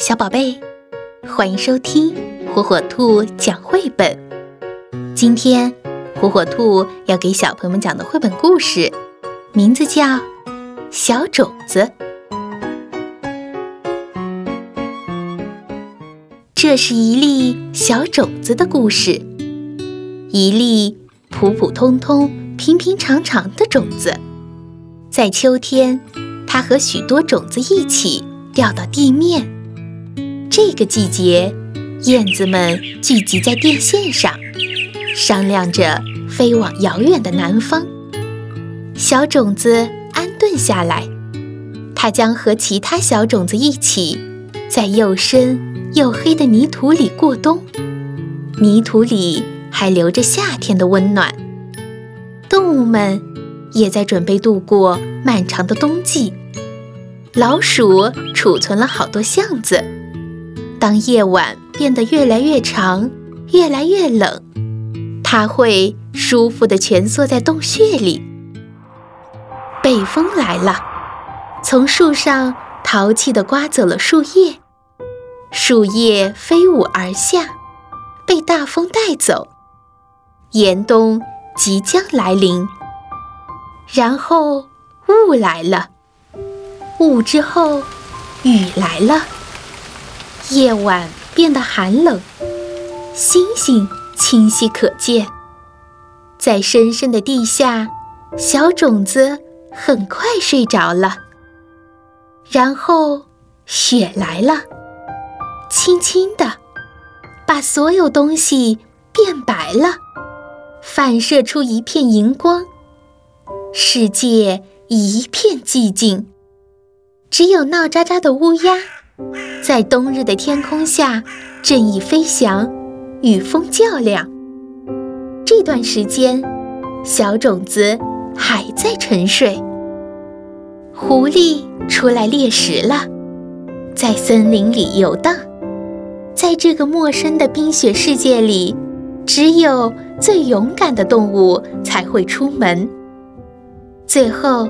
小宝贝，欢迎收听火火兔讲绘本。今天，火火兔要给小朋友们讲的绘本故事，名字叫《小种子》。这是一粒小种子的故事，一粒普普通通、平平常常的种子，在秋天，它和许多种子一起掉到地面。这个季节，燕子们聚集在电线上，商量着飞往遥远的南方。小种子安顿下来，它将和其他小种子一起，在又深又黑的泥土里过冬。泥土里还留着夏天的温暖。动物们也在准备度过漫长的冬季。老鼠储存了好多橡子。当夜晚变得越来越长，越来越冷，它会舒服地蜷缩在洞穴里。北风来了，从树上淘气地刮走了树叶，树叶飞舞而下，被大风带走。严冬即将来临，然后雾来了，雾之后雨来了。夜晚变得寒冷，星星清晰可见。在深深的地下，小种子很快睡着了。然后雪来了，轻轻地把所有东西变白了，反射出一片荧光。世界一片寂静，只有闹喳喳的乌鸦。在冬日的天空下，振翼飞翔，与风较量。这段时间，小种子还在沉睡。狐狸出来猎食了，在森林里游荡。在这个陌生的冰雪世界里，只有最勇敢的动物才会出门。最后，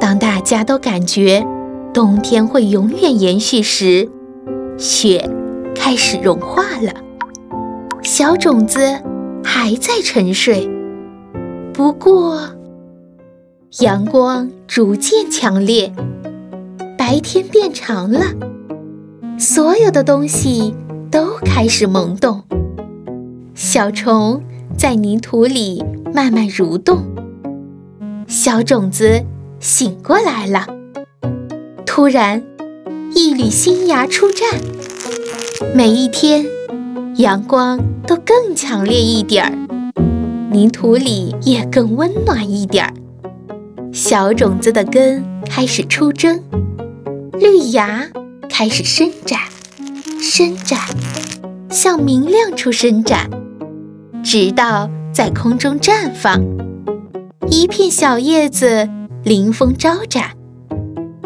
当大家都感觉……冬天会永远延续时，雪开始融化了，小种子还在沉睡。不过，阳光逐渐强烈，白天变长了，所有的东西都开始萌动。小虫在泥土里慢慢蠕动，小种子醒过来了。突然，一缕新芽出绽。每一天，阳光都更强烈一点儿，泥土里也更温暖一点儿。小种子的根开始出征，绿芽开始伸展，伸展，向明亮处伸展，直到在空中绽放。一片小叶子迎风招展。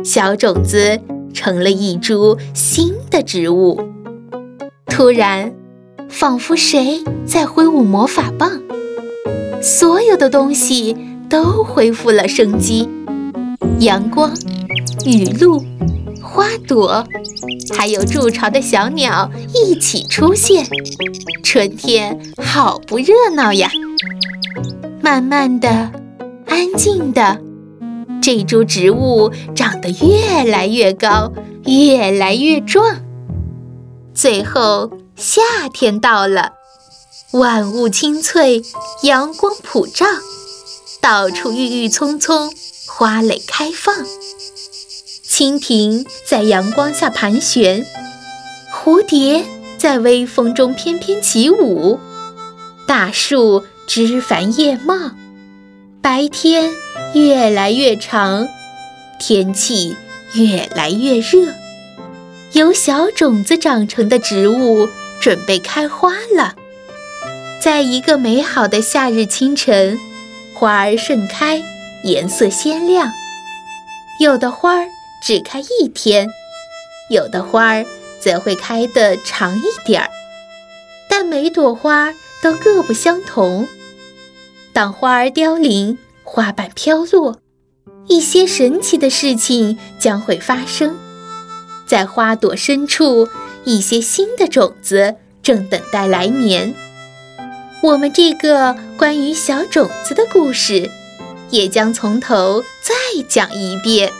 小种子成了一株新的植物。突然，仿佛谁在挥舞魔法棒，所有的东西都恢复了生机。阳光、雨露、花朵，还有筑巢的小鸟一起出现。春天好不热闹呀！慢慢的，安静的。这株植物长得越来越高，越来越壮。最后，夏天到了，万物青翠，阳光普照，到处郁郁葱葱，花蕾开放。蜻蜓在阳光下盘旋，蝴蝶在微风中翩翩起舞，大树枝繁叶茂。白天越来越长，天气越来越热，由小种子长成的植物准备开花了。在一个美好的夏日清晨，花儿盛开，颜色鲜亮。有的花儿只开一天，有的花儿则会开得长一点儿，但每朵花都各不相同。当花儿凋零，花瓣飘落，一些神奇的事情将会发生。在花朵深处，一些新的种子正等待来年。我们这个关于小种子的故事，也将从头再讲一遍。